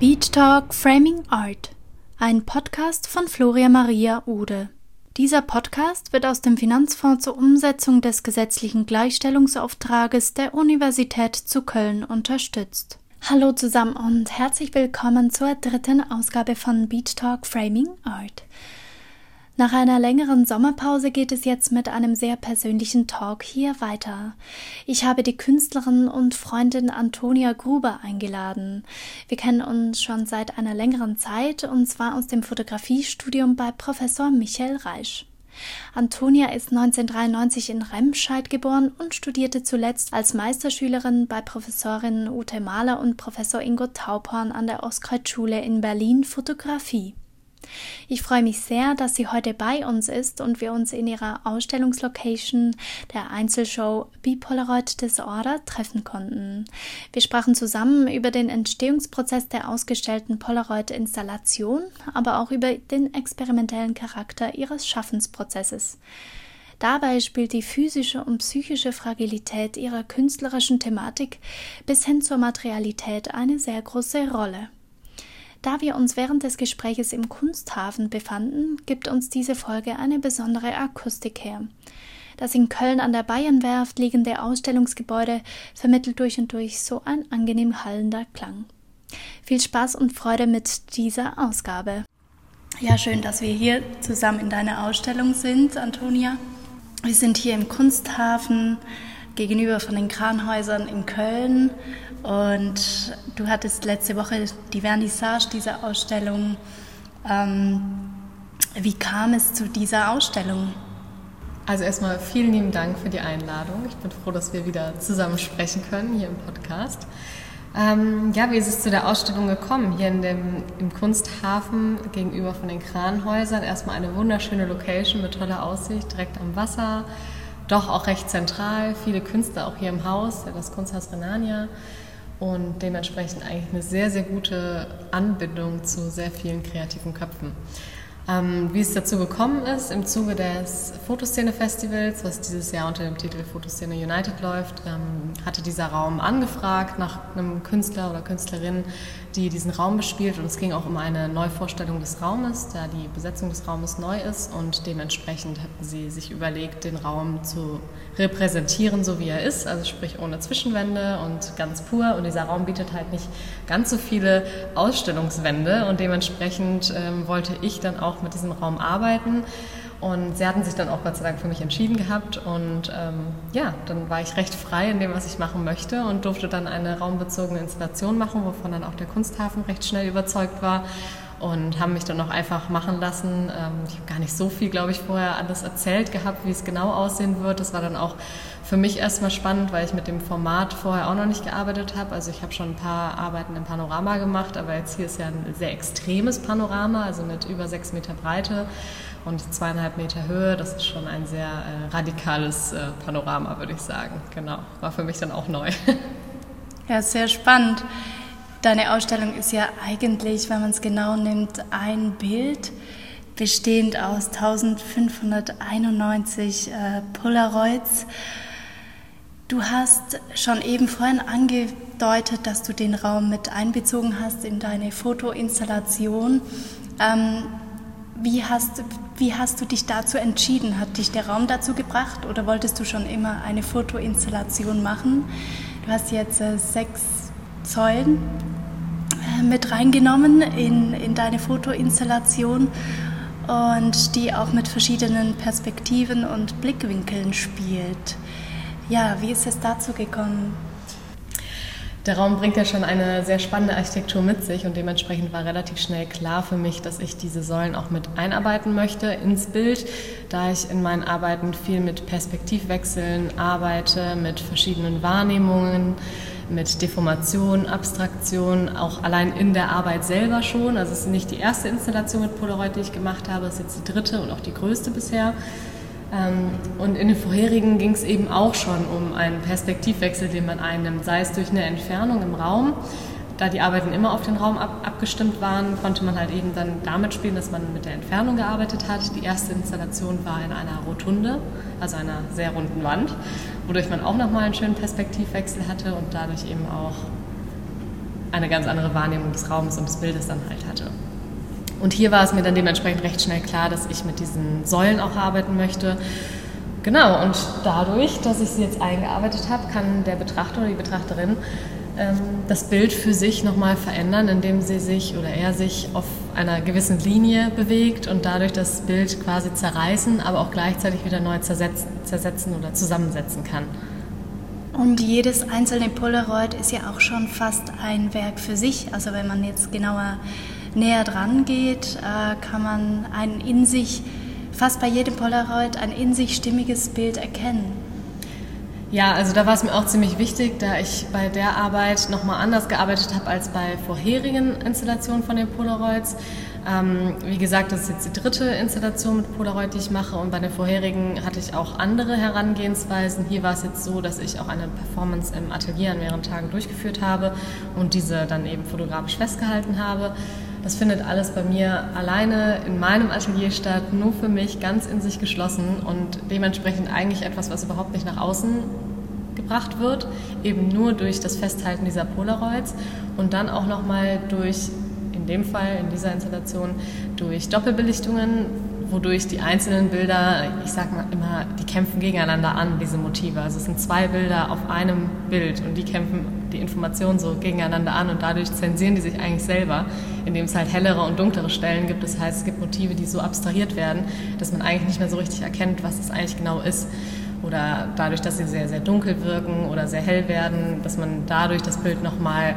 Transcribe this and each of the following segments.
Beat Talk Framing Art, ein Podcast von Floria Maria Ude. Dieser Podcast wird aus dem Finanzfonds zur Umsetzung des gesetzlichen Gleichstellungsauftrages der Universität zu Köln unterstützt. Hallo zusammen und herzlich willkommen zur dritten Ausgabe von Beat Talk Framing Art. Nach einer längeren Sommerpause geht es jetzt mit einem sehr persönlichen Talk hier weiter. Ich habe die Künstlerin und Freundin Antonia Gruber eingeladen. Wir kennen uns schon seit einer längeren Zeit und zwar aus dem Fotografiestudium bei Professor Michael Reisch. Antonia ist 1993 in Remscheid geboren und studierte zuletzt als Meisterschülerin bei Professorin Ute Mahler und Professor Ingo Tauporn an der Ostkreuzschule in Berlin Fotografie. Ich freue mich sehr, dass sie heute bei uns ist und wir uns in ihrer Ausstellungslocation der Einzelshow Bipolaroid Disorder treffen konnten. Wir sprachen zusammen über den Entstehungsprozess der ausgestellten Polaroid-Installation, aber auch über den experimentellen Charakter ihres Schaffensprozesses. Dabei spielt die physische und psychische Fragilität ihrer künstlerischen Thematik bis hin zur Materialität eine sehr große Rolle. Da wir uns während des Gespräches im Kunsthafen befanden, gibt uns diese Folge eine besondere Akustik her. Das in Köln an der Bayernwerft liegende Ausstellungsgebäude vermittelt durch und durch so ein angenehm hallender Klang. Viel Spaß und Freude mit dieser Ausgabe. Ja, schön, dass wir hier zusammen in deiner Ausstellung sind, Antonia. Wir sind hier im Kunsthafen gegenüber von den Kranhäusern in Köln und du hattest letzte Woche die Vernissage dieser Ausstellung. Ähm, wie kam es zu dieser Ausstellung? Also erstmal vielen lieben Dank für die Einladung. Ich bin froh, dass wir wieder zusammen sprechen können hier im Podcast. Ähm, ja, wie ist es zu der Ausstellung gekommen? Hier in dem, im Kunsthafen gegenüber von den Kranhäusern. Erstmal eine wunderschöne Location mit toller Aussicht, direkt am Wasser. Doch auch recht zentral. Viele Künstler auch hier im Haus, das Kunsthaus Renania und dementsprechend eigentlich eine sehr, sehr gute Anbindung zu sehr vielen kreativen Köpfen. Ähm, wie es dazu gekommen ist, im Zuge des Fotoszene-Festivals, was dieses Jahr unter dem Titel Fotoszene United läuft, ähm, hatte dieser Raum angefragt nach einem Künstler oder Künstlerin, die diesen Raum bespielt. Und es ging auch um eine Neuvorstellung des Raumes, da die Besetzung des Raumes neu ist. Und dementsprechend hatten sie sich überlegt, den Raum zu repräsentieren, so wie er ist, also sprich ohne Zwischenwände und ganz pur. Und dieser Raum bietet halt nicht ganz so viele Ausstellungswände. Und dementsprechend ähm, wollte ich dann auch mit diesem Raum arbeiten. Und sie hatten sich dann auch Gott sei Dank für mich entschieden gehabt. Und ähm, ja, dann war ich recht frei in dem, was ich machen möchte und durfte dann eine raumbezogene Installation machen, wovon dann auch der Kunsthafen recht schnell überzeugt war und haben mich dann auch einfach machen lassen. Ähm, ich habe gar nicht so viel, glaube ich, vorher alles erzählt gehabt, wie es genau aussehen wird. Das war dann auch für mich erstmal spannend, weil ich mit dem Format vorher auch noch nicht gearbeitet habe. Also ich habe schon ein paar Arbeiten im Panorama gemacht, aber jetzt hier ist ja ein sehr extremes Panorama, also mit über sechs Meter Breite und zweieinhalb Meter Höhe. Das ist schon ein sehr äh, radikales äh, Panorama, würde ich sagen. Genau, war für mich dann auch neu. Ja, sehr spannend. Deine Ausstellung ist ja eigentlich, wenn man es genau nimmt, ein Bild bestehend aus 1591 äh, Polaroids. Du hast schon eben vorhin angedeutet, dass du den Raum mit einbezogen hast in deine Fotoinstallation. Ähm, wie, hast, wie hast du dich dazu entschieden? Hat dich der Raum dazu gebracht oder wolltest du schon immer eine Fotoinstallation machen? Du hast jetzt äh, sechs Säulen äh, mit reingenommen in, in deine Fotoinstallation und die auch mit verschiedenen Perspektiven und Blickwinkeln spielt. Ja, wie ist es dazu gekommen? Der Raum bringt ja schon eine sehr spannende Architektur mit sich und dementsprechend war relativ schnell klar für mich, dass ich diese Säulen auch mit einarbeiten möchte ins Bild, da ich in meinen Arbeiten viel mit Perspektivwechseln arbeite, mit verschiedenen Wahrnehmungen, mit Deformation, Abstraktion, auch allein in der Arbeit selber schon. Also es ist nicht die erste Installation mit Polaroid, die ich gemacht habe, es ist jetzt die dritte und auch die größte bisher. Ähm, und in den vorherigen ging es eben auch schon um einen Perspektivwechsel, den man einnimmt, sei es durch eine Entfernung im Raum. Da die Arbeiten immer auf den Raum ab, abgestimmt waren, konnte man halt eben dann damit spielen, dass man mit der Entfernung gearbeitet hat. Die erste Installation war in einer Rotunde, also einer sehr runden Wand, wodurch man auch nochmal einen schönen Perspektivwechsel hatte und dadurch eben auch eine ganz andere Wahrnehmung des Raumes und des Bildes dann halt hatte. Und hier war es mir dann dementsprechend recht schnell klar, dass ich mit diesen Säulen auch arbeiten möchte. Genau, und dadurch, dass ich sie jetzt eingearbeitet habe, kann der Betrachter oder die Betrachterin das Bild für sich nochmal verändern, indem sie sich oder er sich auf einer gewissen Linie bewegt und dadurch das Bild quasi zerreißen, aber auch gleichzeitig wieder neu zersetzen, zersetzen oder zusammensetzen kann. Und jedes einzelne Polaroid ist ja auch schon fast ein Werk für sich. Also wenn man jetzt genauer näher dran geht, äh, kann man ein in sich, fast bei jedem Polaroid, ein in sich stimmiges Bild erkennen. Ja, also da war es mir auch ziemlich wichtig, da ich bei der Arbeit nochmal anders gearbeitet habe als bei vorherigen Installationen von den Polaroids. Ähm, wie gesagt, das ist jetzt die dritte Installation mit Polaroid, die ich mache und bei den vorherigen hatte ich auch andere Herangehensweisen. Hier war es jetzt so, dass ich auch eine Performance im Atelier an mehreren Tagen durchgeführt habe und diese dann eben fotografisch festgehalten habe. Das findet alles bei mir alleine in meinem Atelier statt, nur für mich, ganz in sich geschlossen und dementsprechend eigentlich etwas, was überhaupt nicht nach außen gebracht wird, eben nur durch das Festhalten dieser Polaroids und dann auch nochmal durch, in dem Fall, in dieser Installation, durch Doppelbelichtungen, wodurch die einzelnen Bilder, ich sag mal immer, die kämpfen gegeneinander an, diese Motive. Also es sind zwei Bilder auf einem Bild und die kämpfen die Informationen so gegeneinander an und dadurch zensieren die sich eigentlich selber, indem es halt hellere und dunklere Stellen gibt. Das heißt, es gibt Motive, die so abstrahiert werden, dass man eigentlich nicht mehr so richtig erkennt, was es eigentlich genau ist. Oder dadurch, dass sie sehr, sehr dunkel wirken oder sehr hell werden, dass man dadurch das Bild nochmal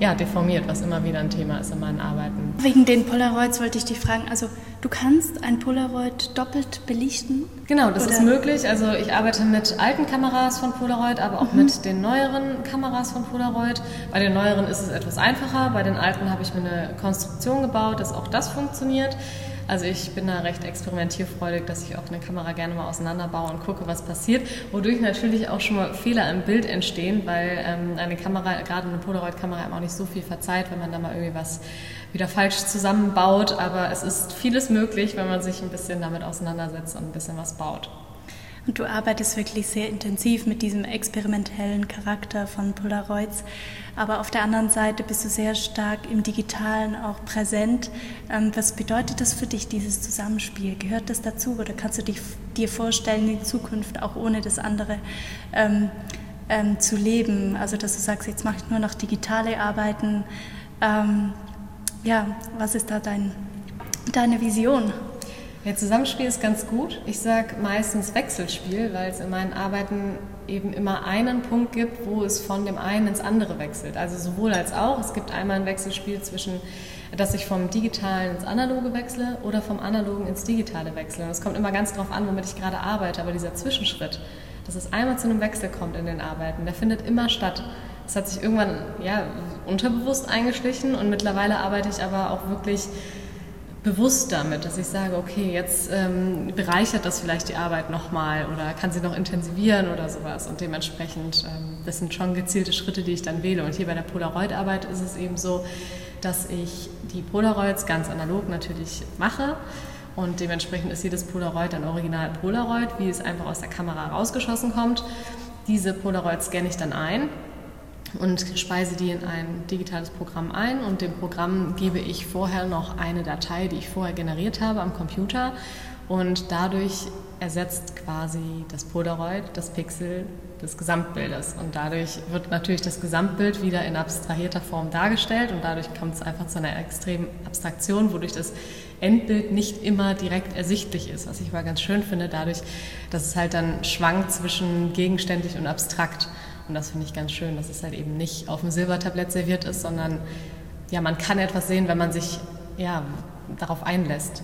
ja, deformiert, was immer wieder ein Thema ist in meinen Arbeiten. Wegen den Polaroids wollte ich dich fragen, also du kannst ein Polaroid doppelt belichten? Genau, das oder? ist möglich. Also ich arbeite mit alten Kameras von Polaroid, aber auch mhm. mit den neueren Kameras von Polaroid. Bei den neueren ist es etwas einfacher, bei den alten habe ich mir eine Konstruktion gebaut, dass auch das funktioniert. Also ich bin da recht experimentierfreudig, dass ich auch eine Kamera gerne mal auseinanderbaue und gucke, was passiert, wodurch natürlich auch schon mal Fehler im Bild entstehen, weil ähm, eine Kamera, gerade eine Polaroid-Kamera, einem auch nicht so viel verzeiht, wenn man da mal irgendwie was wieder falsch zusammenbaut. Aber es ist vieles möglich, wenn man sich ein bisschen damit auseinandersetzt und ein bisschen was baut. Und du arbeitest wirklich sehr intensiv mit diesem experimentellen Charakter von Polaroids. Aber auf der anderen Seite bist du sehr stark im Digitalen auch präsent. Ähm, was bedeutet das für dich, dieses Zusammenspiel? Gehört das dazu oder kannst du dich, dir vorstellen, in Zukunft auch ohne das andere ähm, ähm, zu leben? Also, dass du sagst, jetzt mache ich nur noch digitale Arbeiten. Ähm, ja, was ist da dein, deine Vision? Ja, Zusammenspiel ist ganz gut. Ich sage meistens Wechselspiel, weil es in meinen Arbeiten eben immer einen Punkt gibt, wo es von dem einen ins andere wechselt. Also sowohl als auch. Es gibt einmal ein Wechselspiel zwischen, dass ich vom Digitalen ins Analoge wechsle oder vom Analogen ins Digitale wechsle. Es kommt immer ganz darauf an, womit ich gerade arbeite. Aber dieser Zwischenschritt, dass es einmal zu einem Wechsel kommt in den Arbeiten, der findet immer statt. Das hat sich irgendwann ja, unterbewusst eingeschlichen und mittlerweile arbeite ich aber auch wirklich bewusst damit, dass ich sage, okay, jetzt ähm, bereichert das vielleicht die Arbeit nochmal oder kann sie noch intensivieren oder sowas. Und dementsprechend, ähm, das sind schon gezielte Schritte, die ich dann wähle. Und hier bei der Polaroid-Arbeit ist es eben so, dass ich die Polaroids ganz analog natürlich mache. Und dementsprechend ist jedes Polaroid ein Original Polaroid, wie es einfach aus der Kamera rausgeschossen kommt. Diese Polaroids scanne ich dann ein und speise die in ein digitales Programm ein. Und dem Programm gebe ich vorher noch eine Datei, die ich vorher generiert habe am Computer. Und dadurch ersetzt quasi das Polaroid das Pixel des Gesamtbildes. Und dadurch wird natürlich das Gesamtbild wieder in abstrahierter Form dargestellt. Und dadurch kommt es einfach zu einer extremen Abstraktion, wodurch das Endbild nicht immer direkt ersichtlich ist, was ich aber ganz schön finde, dadurch, dass es halt dann schwankt zwischen gegenständlich und abstrakt. Und das finde ich ganz schön, dass es halt eben nicht auf dem Silbertablett serviert ist, sondern ja, man kann etwas sehen, wenn man sich ja, darauf einlässt.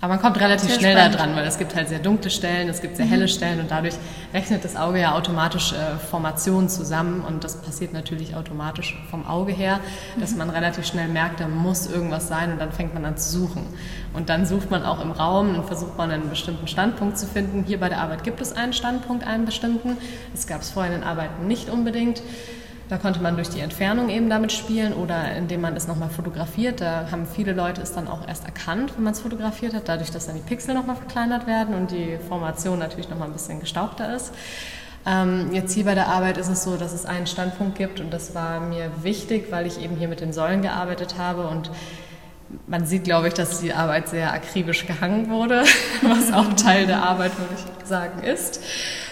Aber man kommt relativ sehr schnell spannend. da dran, weil es gibt halt sehr dunkle Stellen, es gibt sehr helle mhm. Stellen und dadurch rechnet das Auge ja automatisch äh, Formationen zusammen und das passiert natürlich automatisch vom Auge her, dass mhm. man relativ schnell merkt, da muss irgendwas sein und dann fängt man an zu suchen. Und dann sucht man auch im Raum und versucht man einen bestimmten Standpunkt zu finden. Hier bei der Arbeit gibt es einen Standpunkt, einen bestimmten. Das gab es vorher in den Arbeiten nicht unbedingt. Da konnte man durch die Entfernung eben damit spielen oder indem man es nochmal fotografiert. Da haben viele Leute es dann auch erst erkannt, wenn man es fotografiert hat, dadurch, dass dann die Pixel nochmal verkleinert werden und die Formation natürlich nochmal ein bisschen gestaubter ist. Ähm, jetzt hier bei der Arbeit ist es so, dass es einen Standpunkt gibt und das war mir wichtig, weil ich eben hier mit den Säulen gearbeitet habe und man sieht, glaube ich, dass die Arbeit sehr akribisch gehangen wurde, was auch Teil der Arbeit, würde ich sagen, ist.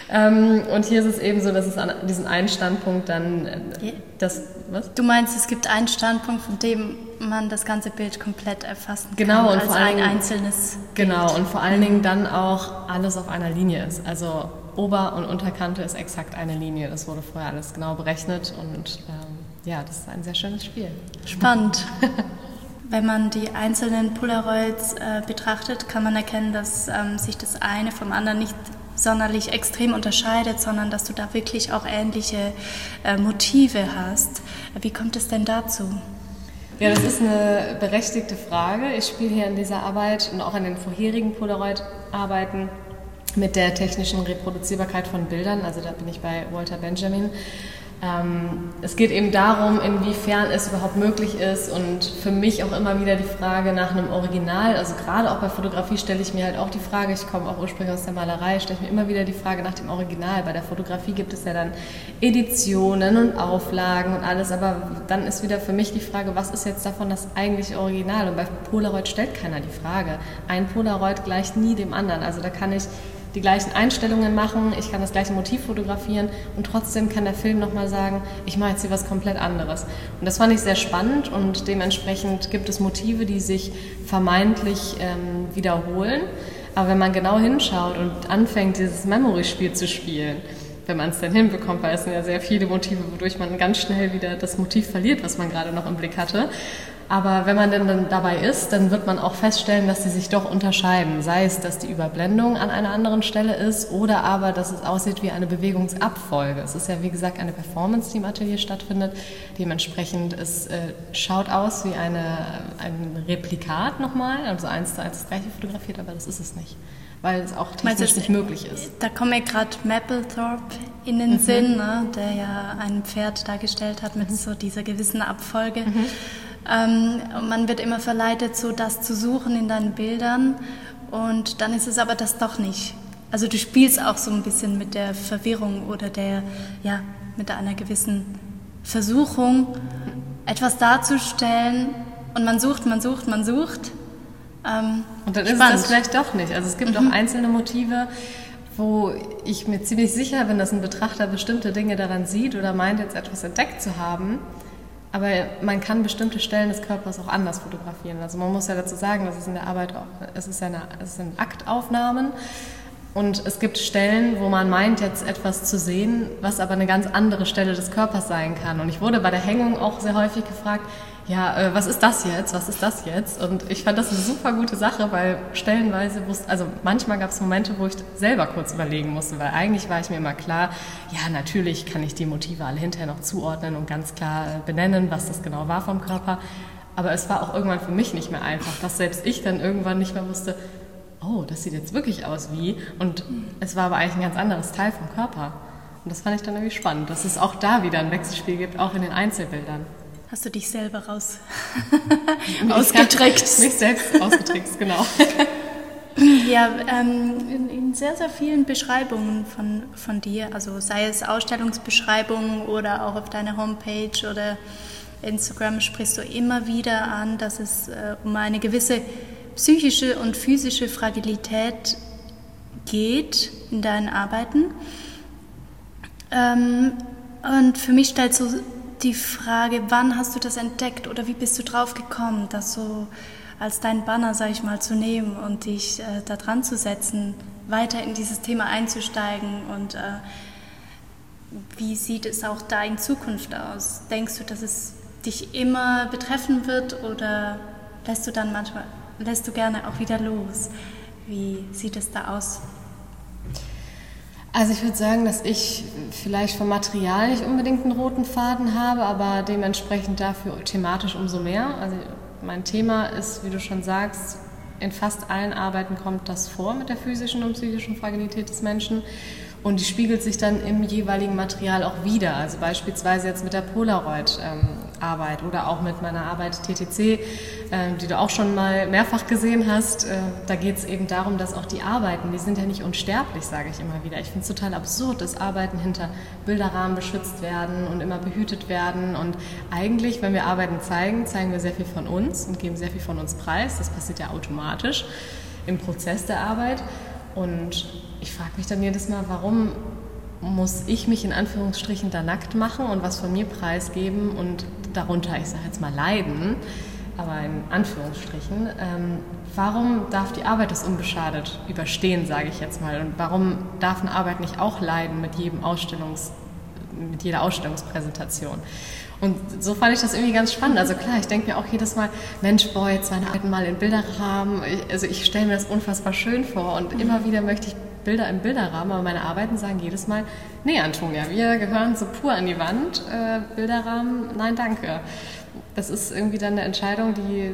Ähm, und hier ist es eben so, dass es an diesem einen Standpunkt dann äh, das, was? Du meinst, es gibt einen Standpunkt, von dem man das ganze Bild komplett erfassen genau, kann, und als vor ein Dingen, einzelnes Genau, Bild. und vor allen Dingen dann auch alles auf einer Linie ist. Also Ober- und Unterkante ist exakt eine Linie. Das wurde vorher alles genau berechnet und ähm, ja, das ist ein sehr schönes Spiel. Spannend. Wenn man die einzelnen Polaroids äh, betrachtet, kann man erkennen, dass ähm, sich das eine vom anderen nicht sonderlich extrem unterscheidet, sondern dass du da wirklich auch ähnliche äh, Motive hast. Wie kommt es denn dazu? Ja, das ist eine berechtigte Frage. Ich spiele hier in dieser Arbeit und auch in den vorherigen Polaroid-Arbeiten mit der technischen Reproduzierbarkeit von Bildern. Also da bin ich bei Walter Benjamin. Ähm, es geht eben darum, inwiefern es überhaupt möglich ist und für mich auch immer wieder die Frage nach einem Original. Also gerade auch bei Fotografie stelle ich mir halt auch die Frage, ich komme auch ursprünglich aus der Malerei, stelle ich mir immer wieder die Frage nach dem Original. Bei der Fotografie gibt es ja dann Editionen und Auflagen und alles, aber dann ist wieder für mich die Frage, was ist jetzt davon das eigentliche Original? Und bei Polaroid stellt keiner die Frage. Ein Polaroid gleicht nie dem anderen. Also da kann ich die gleichen Einstellungen machen, ich kann das gleiche Motiv fotografieren und trotzdem kann der Film nochmal sagen, ich mache jetzt hier was komplett anderes. Und das fand ich sehr spannend und dementsprechend gibt es Motive, die sich vermeintlich ähm, wiederholen. Aber wenn man genau hinschaut und anfängt, dieses Memory-Spiel zu spielen, wenn man es dann hinbekommt, weil es sind ja sehr viele Motive, wodurch man ganz schnell wieder das Motiv verliert, was man gerade noch im Blick hatte. Aber wenn man denn dann dabei ist, dann wird man auch feststellen, dass sie sich doch unterscheiden. Sei es, dass die Überblendung an einer anderen Stelle ist oder aber, dass es aussieht wie eine Bewegungsabfolge. Es ist ja, wie gesagt, eine Performance, die im Atelier stattfindet. Dementsprechend, es äh, schaut aus wie eine, ein Replikat nochmal, also eins zu eins das gleiche fotografiert, aber das ist es nicht weil es auch technisch nicht möglich ist. Da kommt mir gerade Mapplethorpe in den mhm. Sinn, ne, der ja ein Pferd dargestellt hat mit mhm. so dieser gewissen Abfolge. Mhm. Ähm, man wird immer verleitet, so das zu suchen in deinen Bildern und dann ist es aber das doch nicht. Also du spielst auch so ein bisschen mit der Verwirrung oder der, ja, mit einer gewissen Versuchung, etwas darzustellen und man sucht, man sucht, man sucht. Ähm, und dann spannend. ist es das vielleicht doch nicht. Also es gibt mhm. auch einzelne Motive, wo ich mir ziemlich sicher bin, dass ein Betrachter bestimmte Dinge daran sieht oder meint, jetzt etwas entdeckt zu haben. Aber man kann bestimmte Stellen des Körpers auch anders fotografieren. Also man muss ja dazu sagen, dass es in der Arbeit, es ist, eine, es sind Aktaufnahmen und es gibt Stellen, wo man meint, jetzt etwas zu sehen, was aber eine ganz andere Stelle des Körpers sein kann. Und ich wurde bei der Hängung auch sehr häufig gefragt, ja, äh, was ist das jetzt? Was ist das jetzt? Und ich fand das eine super gute Sache, weil stellenweise wusste, also manchmal gab es Momente, wo ich selber kurz überlegen musste, weil eigentlich war ich mir immer klar, ja, natürlich kann ich die Motive alle hinterher noch zuordnen und ganz klar äh, benennen, was das genau war vom Körper. Aber es war auch irgendwann für mich nicht mehr einfach, dass selbst ich dann irgendwann nicht mehr wusste, oh, das sieht jetzt wirklich aus wie. Und es war aber eigentlich ein ganz anderes Teil vom Körper. Und das fand ich dann irgendwie spannend, dass es auch da wieder ein Wechselspiel gibt, auch in den Einzelbildern. Hast du dich selber raus ausgetrickst? Mich selbst ausgetrickst, genau. Ja, ähm, in, in, sehr, sehr vielen Beschreibungen von, von dir, also sei es Ausstellungsbeschreibungen oder auch auf deiner Homepage oder Instagram, sprichst du immer wieder an, dass es äh, um eine gewisse psychische und physische Fragilität geht in deinen Arbeiten. Ähm, und für mich stellt so die Frage, wann hast du das entdeckt oder wie bist du drauf gekommen, das so als dein Banner, sag ich mal, zu nehmen und dich äh, da dran zu setzen, weiter in dieses Thema einzusteigen und äh, wie sieht es auch da in Zukunft aus? Denkst du, dass es dich immer betreffen wird oder lässt du dann manchmal, lässt du gerne auch wieder los? Wie sieht es da aus? Also ich würde sagen, dass ich vielleicht vom Material nicht unbedingt einen roten Faden habe, aber dementsprechend dafür thematisch umso mehr. Also mein Thema ist, wie du schon sagst, in fast allen Arbeiten kommt das vor mit der physischen und psychischen Fragilität des Menschen. Und die spiegelt sich dann im jeweiligen Material auch wieder. Also beispielsweise jetzt mit der Polaroid. Ähm, Arbeit oder auch mit meiner Arbeit TTC, äh, die du auch schon mal mehrfach gesehen hast. Äh, da geht es eben darum, dass auch die Arbeiten, die sind ja nicht unsterblich, sage ich immer wieder. Ich finde es total absurd, dass Arbeiten hinter Bilderrahmen beschützt werden und immer behütet werden. Und eigentlich, wenn wir Arbeiten zeigen, zeigen wir sehr viel von uns und geben sehr viel von uns preis. Das passiert ja automatisch im Prozess der Arbeit. Und ich frage mich dann jedes Mal, warum muss ich mich in Anführungsstrichen da nackt machen und was von mir preisgeben und darunter, ich sage jetzt mal, leiden, aber in Anführungsstrichen. Ähm, warum darf die Arbeit das unbeschadet überstehen, sage ich jetzt mal? Und warum darf eine Arbeit nicht auch leiden mit, jedem Ausstellungs, mit jeder Ausstellungspräsentation? Und so fand ich das irgendwie ganz spannend. Also klar, ich denke mir auch jedes Mal, Mensch, boah, jetzt meine Arbeiten mal in Bilderrahmen. Also ich stelle mir das unfassbar schön vor und immer wieder möchte ich Bilder im Bilderrahmen, aber meine Arbeiten sagen jedes Mal, nee, Antonia, wir gehören so pur an die Wand, äh, Bilderrahmen, nein, danke. Das ist irgendwie dann eine Entscheidung, die,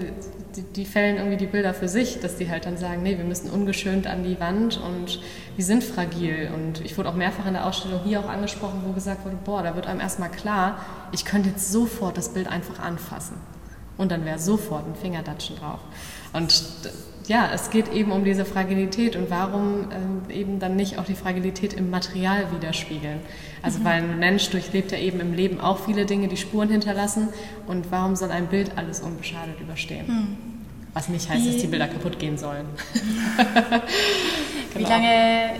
die, die, fällen irgendwie die Bilder für sich, dass die halt dann sagen, nee, wir müssen ungeschönt an die Wand und wir sind fragil. Und ich wurde auch mehrfach in der Ausstellung hier auch angesprochen, wo gesagt wurde, boah, da wird einem erstmal klar, ich könnte jetzt sofort das Bild einfach anfassen. Und dann wäre sofort ein Fingerdatschen drauf. Und ja, es geht eben um diese Fragilität und warum äh, eben dann nicht auch die Fragilität im Material widerspiegeln. Also mhm. weil ein Mensch durchlebt ja eben im Leben auch viele Dinge, die Spuren hinterlassen und warum soll ein Bild alles unbeschadet überstehen? Mhm. Was nicht heißt, dass die Bilder kaputt gehen sollen. genau. Wie lange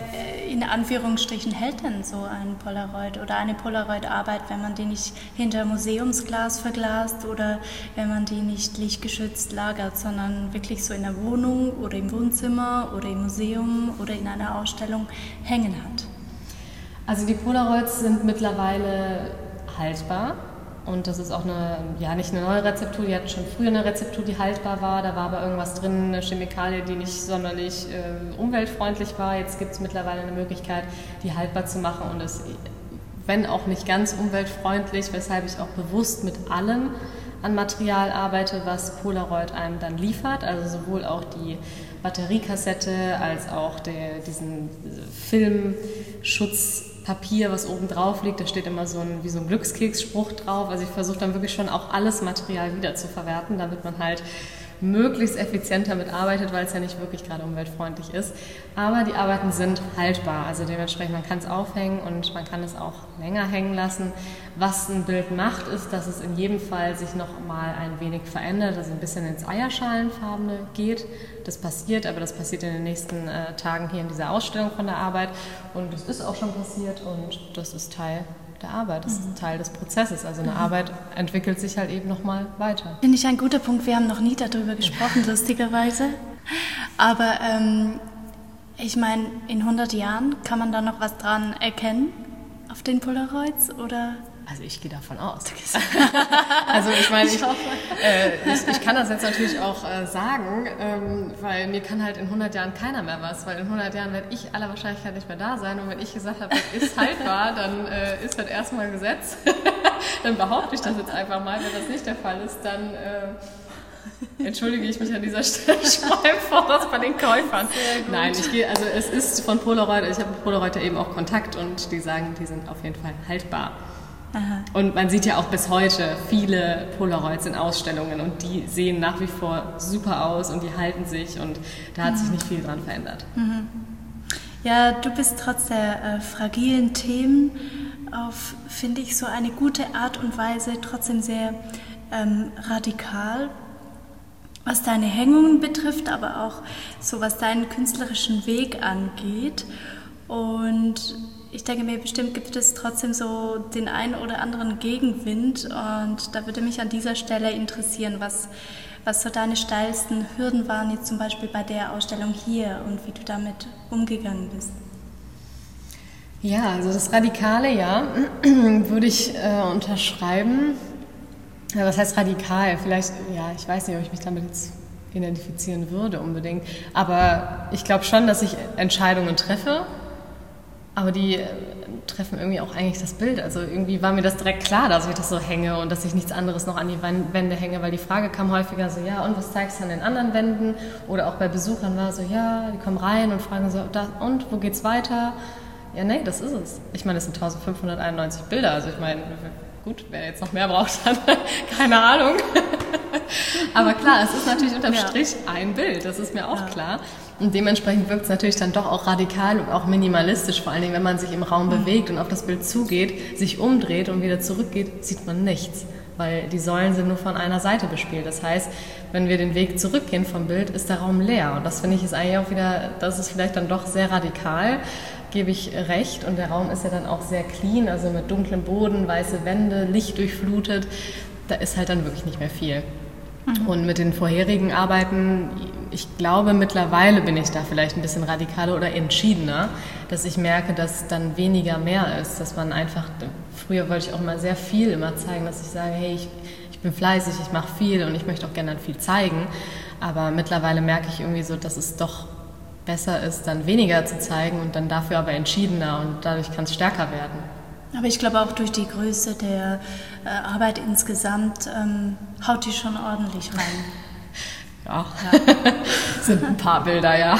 in Anführungsstrichen hält denn so ein Polaroid oder eine Polaroid-Arbeit, wenn man die nicht hinter Museumsglas verglast oder wenn man die nicht lichtgeschützt lagert, sondern wirklich so in der Wohnung oder im Wohnzimmer oder im Museum oder in einer Ausstellung hängen hat? Also die Polaroids sind mittlerweile haltbar. Und das ist auch eine, ja, nicht eine neue Rezeptur, die hatten schon früher eine Rezeptur, die haltbar war. Da war aber irgendwas drin, eine Chemikalie, die nicht sonderlich äh, umweltfreundlich war. Jetzt gibt es mittlerweile eine Möglichkeit, die haltbar zu machen und es, wenn auch nicht ganz umweltfreundlich, weshalb ich auch bewusst mit allem an Material arbeite, was Polaroid einem dann liefert. Also sowohl auch die Batteriekassette als auch der, diesen Filmschutz Papier, was oben drauf liegt, da steht immer so ein, wie so ein Glückskeksspruch drauf. Also ich versuche dann wirklich schon auch alles Material wieder zu verwerten, damit man halt möglichst effizient damit arbeitet, weil es ja nicht wirklich gerade umweltfreundlich ist. Aber die Arbeiten sind haltbar, also dementsprechend man kann es aufhängen und man kann es auch länger hängen lassen. Was ein Bild macht, ist, dass es in jedem Fall sich noch mal ein wenig verändert, also ein bisschen ins Eierschalenfarbene geht. Das passiert, aber das passiert in den nächsten äh, Tagen hier in dieser Ausstellung von der Arbeit und das ist auch schon passiert und das ist Teil der Arbeit. Das ist ein Teil des Prozesses. Also eine mhm. Arbeit entwickelt sich halt eben nochmal weiter. Finde ich ein guter Punkt. Wir haben noch nie darüber gesprochen, lustigerweise. Aber ähm, ich meine, in 100 Jahren kann man da noch was dran erkennen auf den Polaroids oder also ich gehe davon aus. also ich meine, ich, äh, ich, ich, kann das jetzt natürlich auch äh, sagen, ähm, weil mir kann halt in 100 Jahren keiner mehr was, weil in 100 Jahren werde ich aller Wahrscheinlichkeit nicht mehr da sein und wenn ich gesagt habe, das ist haltbar, dann äh, ist das erstmal Gesetz. dann behaupte ich das jetzt einfach mal. Wenn das nicht der Fall ist, dann äh, entschuldige ich mich an dieser Stelle mal voraus bei den Käufern. Nein, ich gehe, also es ist von Polaroid, ich habe mit Polaroid ja eben auch Kontakt und die sagen, die sind auf jeden Fall haltbar. Aha. Und man sieht ja auch bis heute viele Polaroids in Ausstellungen und die sehen nach wie vor super aus und die halten sich und da hat mhm. sich nicht viel dran verändert. Mhm. Ja, du bist trotz der äh, fragilen Themen auf, finde ich, so eine gute Art und Weise trotzdem sehr ähm, radikal, was deine Hängungen betrifft, aber auch so was deinen künstlerischen Weg angeht. Und ich denke mir, bestimmt gibt es trotzdem so den einen oder anderen Gegenwind und da würde mich an dieser Stelle interessieren, was, was so deine steilsten Hürden waren, jetzt zum Beispiel bei der Ausstellung hier und wie du damit umgegangen bist. Ja, also das Radikale, ja, würde ich äh, unterschreiben. Was heißt radikal? Vielleicht, ja, ich weiß nicht, ob ich mich damit jetzt identifizieren würde unbedingt. Aber ich glaube schon, dass ich Entscheidungen treffe aber die äh, treffen irgendwie auch eigentlich das Bild. Also irgendwie war mir das direkt klar, dass ich das so hänge und dass ich nichts anderes noch an die Wände hänge, weil die Frage kam häufiger so, ja, und was zeigst du an den anderen Wänden? Oder auch bei Besuchern war so, ja, die kommen rein und fragen so, und wo geht's weiter? Ja, nee, das ist es. Ich meine, es sind 1591 Bilder. Also ich meine, gut, wer jetzt noch mehr braucht, hat keine Ahnung. Aber klar, es ist natürlich unterm Strich ein Bild, das ist mir auch klar. Und dementsprechend wirkt es natürlich dann doch auch radikal und auch minimalistisch, vor allen Dingen, wenn man sich im Raum mhm. bewegt und auf das Bild zugeht, sich umdreht und wieder zurückgeht, sieht man nichts, weil die Säulen sind nur von einer Seite bespielt. Das heißt, wenn wir den Weg zurückgehen vom Bild, ist der Raum leer. Und das finde ich ist eigentlich auch wieder, das ist vielleicht dann doch sehr radikal, gebe ich recht. Und der Raum ist ja dann auch sehr clean, also mit dunklem Boden, weiße Wände, Licht durchflutet. Da ist halt dann wirklich nicht mehr viel. Mhm. Und mit den vorherigen Arbeiten, ich glaube, mittlerweile bin ich da vielleicht ein bisschen radikaler oder entschiedener, dass ich merke, dass dann weniger mehr ist. Dass man einfach, früher wollte ich auch mal sehr viel immer zeigen, dass ich sage, hey, ich, ich bin fleißig, ich mache viel und ich möchte auch gerne viel zeigen. Aber mittlerweile merke ich irgendwie so, dass es doch besser ist, dann weniger zu zeigen und dann dafür aber entschiedener und dadurch kann es stärker werden. Aber ich glaube auch durch die Größe der äh, Arbeit insgesamt ähm, haut die schon ordentlich rein. Ja, ja. sind ein paar Bilder, ja.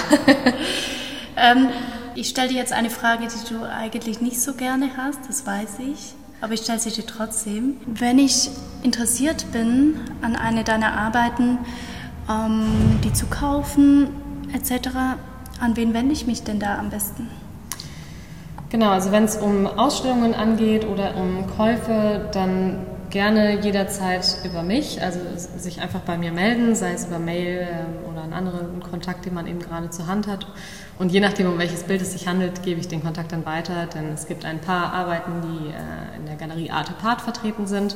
ähm, ich stelle dir jetzt eine Frage, die du eigentlich nicht so gerne hast, das weiß ich, aber ich stelle sie dir trotzdem. Wenn ich interessiert bin an eine deiner Arbeiten, ähm, die zu kaufen etc., an wen wende ich mich denn da am besten? Genau, also wenn es um Ausstellungen angeht oder um Käufe, dann gerne jederzeit über mich, also sich einfach bei mir melden, sei es über Mail ähm, oder einen anderen Kontakt, den man eben gerade zur Hand hat. Und je nachdem, um welches Bild es sich handelt, gebe ich den Kontakt dann weiter, denn es gibt ein paar Arbeiten, die äh, in der Galerie Arte Part vertreten sind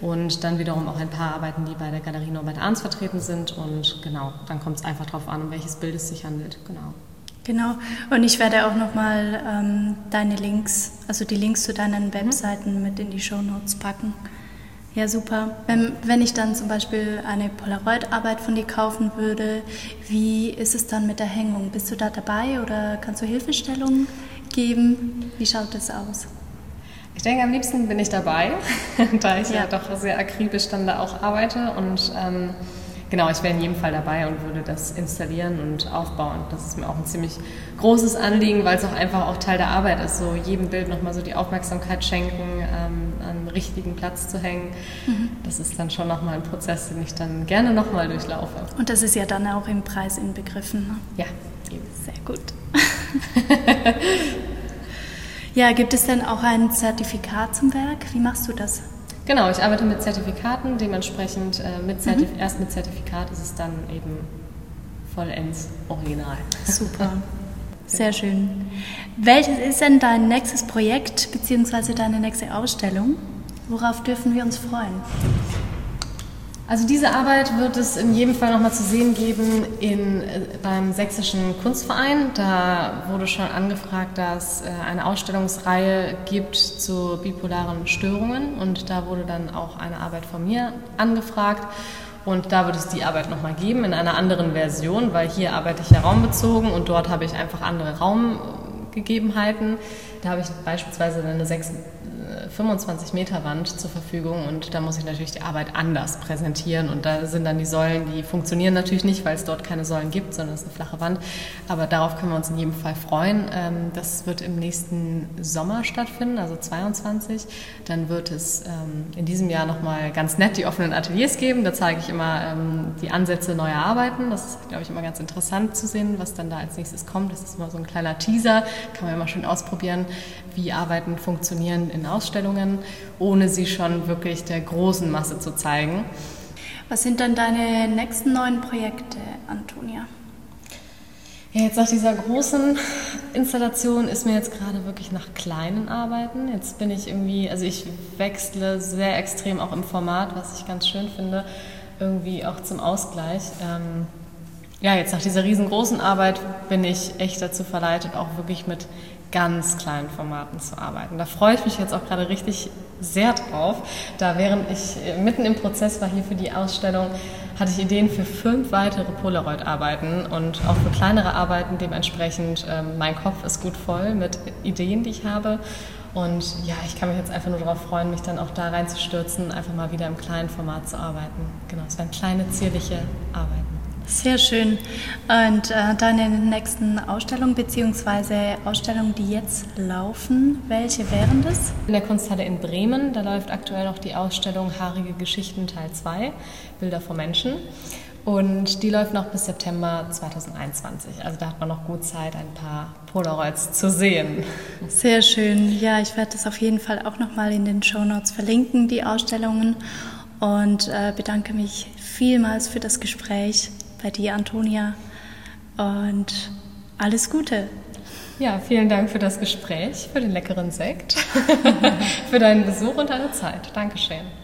und dann wiederum auch ein paar Arbeiten, die bei der Galerie Norbert Arns vertreten sind. Und genau, dann kommt es einfach darauf an, um welches Bild es sich handelt. Genau. Genau, und ich werde auch nochmal ähm, deine Links, also die Links zu deinen mhm. Webseiten mit in die Show Notes packen. Ja, super. Wenn, wenn ich dann zum Beispiel eine Polaroid-Arbeit von dir kaufen würde, wie ist es dann mit der Hängung? Bist du da dabei oder kannst du Hilfestellungen geben? Wie schaut das aus? Ich denke, am liebsten bin ich dabei, da ich ja. ja. doch sehr akribisch dann da auch arbeite und ähm, genau, ich wäre in jedem Fall dabei und würde das installieren und aufbauen. Das ist mir auch ein ziemlich großes Anliegen, weil es auch einfach auch Teil der Arbeit ist, so jedem Bild nochmal so die Aufmerksamkeit schenken, ähm, an richtigen Platz zu hängen. Mhm. Das ist dann schon nochmal ein Prozess, den ich dann gerne nochmal durchlaufe. Und das ist ja dann auch im Preis inbegriffen. Ne? Ja, eben. Sehr gut. ja, gibt es denn auch ein Zertifikat zum Werk? Wie machst du das? Genau, ich arbeite mit Zertifikaten, dementsprechend äh, mit Zertif mhm. erst mit Zertifikat ist es dann eben vollends original. Super. Sehr schön. Welches ist denn dein nächstes Projekt bzw. deine nächste Ausstellung? Worauf dürfen wir uns freuen? Also diese Arbeit wird es in jedem Fall nochmal zu sehen geben in, äh, beim Sächsischen Kunstverein. Da wurde schon angefragt, dass äh, eine Ausstellungsreihe gibt zu bipolaren Störungen und da wurde dann auch eine Arbeit von mir angefragt. Und da wird es die Arbeit nochmal geben in einer anderen Version, weil hier arbeite ich ja raumbezogen und dort habe ich einfach andere Raumgegebenheiten. Da habe ich beispielsweise eine 6 25 Meter Wand zur Verfügung und da muss ich natürlich die Arbeit anders präsentieren und da sind dann die Säulen, die funktionieren natürlich nicht, weil es dort keine Säulen gibt, sondern es ist eine flache Wand. Aber darauf können wir uns in jedem Fall freuen. Ähm, das wird im nächsten Sommer stattfinden, also 22. Dann wird es ähm, in diesem Jahr nochmal ganz nett die offenen Ateliers geben. Da zeige ich immer ähm, die Ansätze neuer Arbeiten. Das ist, glaube ich, immer ganz interessant zu sehen, was dann da als nächstes kommt. Das ist immer so ein kleiner Teaser, kann man immer schön ausprobieren, wie Arbeiten funktionieren in Ausstellungen, ohne sie schon wirklich der großen Masse zu zeigen. Was sind dann deine nächsten neuen Projekte, Antonia? Ja, jetzt nach dieser großen Installation ist mir jetzt gerade wirklich nach kleinen Arbeiten. Jetzt bin ich irgendwie, also ich wechsle sehr extrem auch im Format, was ich ganz schön finde, irgendwie auch zum Ausgleich. Ähm, ja, jetzt nach dieser riesengroßen Arbeit bin ich echt dazu verleitet, auch wirklich mit ganz kleinen Formaten zu arbeiten. Da freue ich mich jetzt auch gerade richtig sehr drauf. Da während ich mitten im Prozess war hier für die Ausstellung, hatte ich Ideen für fünf weitere Polaroid-Arbeiten und auch für kleinere Arbeiten dementsprechend. Ähm, mein Kopf ist gut voll mit Ideen, die ich habe. Und ja, ich kann mich jetzt einfach nur darauf freuen, mich dann auch da reinzustürzen, einfach mal wieder im kleinen Format zu arbeiten. Genau, es werden kleine, zierliche Arbeiten. Sehr schön. Und äh, deine nächsten Ausstellungen bzw. Ausstellungen, die jetzt laufen, welche wären das? In der Kunsthalle in Bremen, da läuft aktuell noch die Ausstellung Haarige Geschichten Teil 2, Bilder von Menschen. Und die läuft noch bis September 2021. Also da hat man noch gut Zeit, ein paar Polaroids zu sehen. Sehr schön. Ja, ich werde das auf jeden Fall auch nochmal in den Show Notes verlinken, die Ausstellungen. Und äh, bedanke mich vielmals für das Gespräch bei dir, Antonia. Und alles Gute. Ja, vielen Dank für das Gespräch, für den leckeren Sekt, für deinen Besuch und deine Zeit. Dankeschön.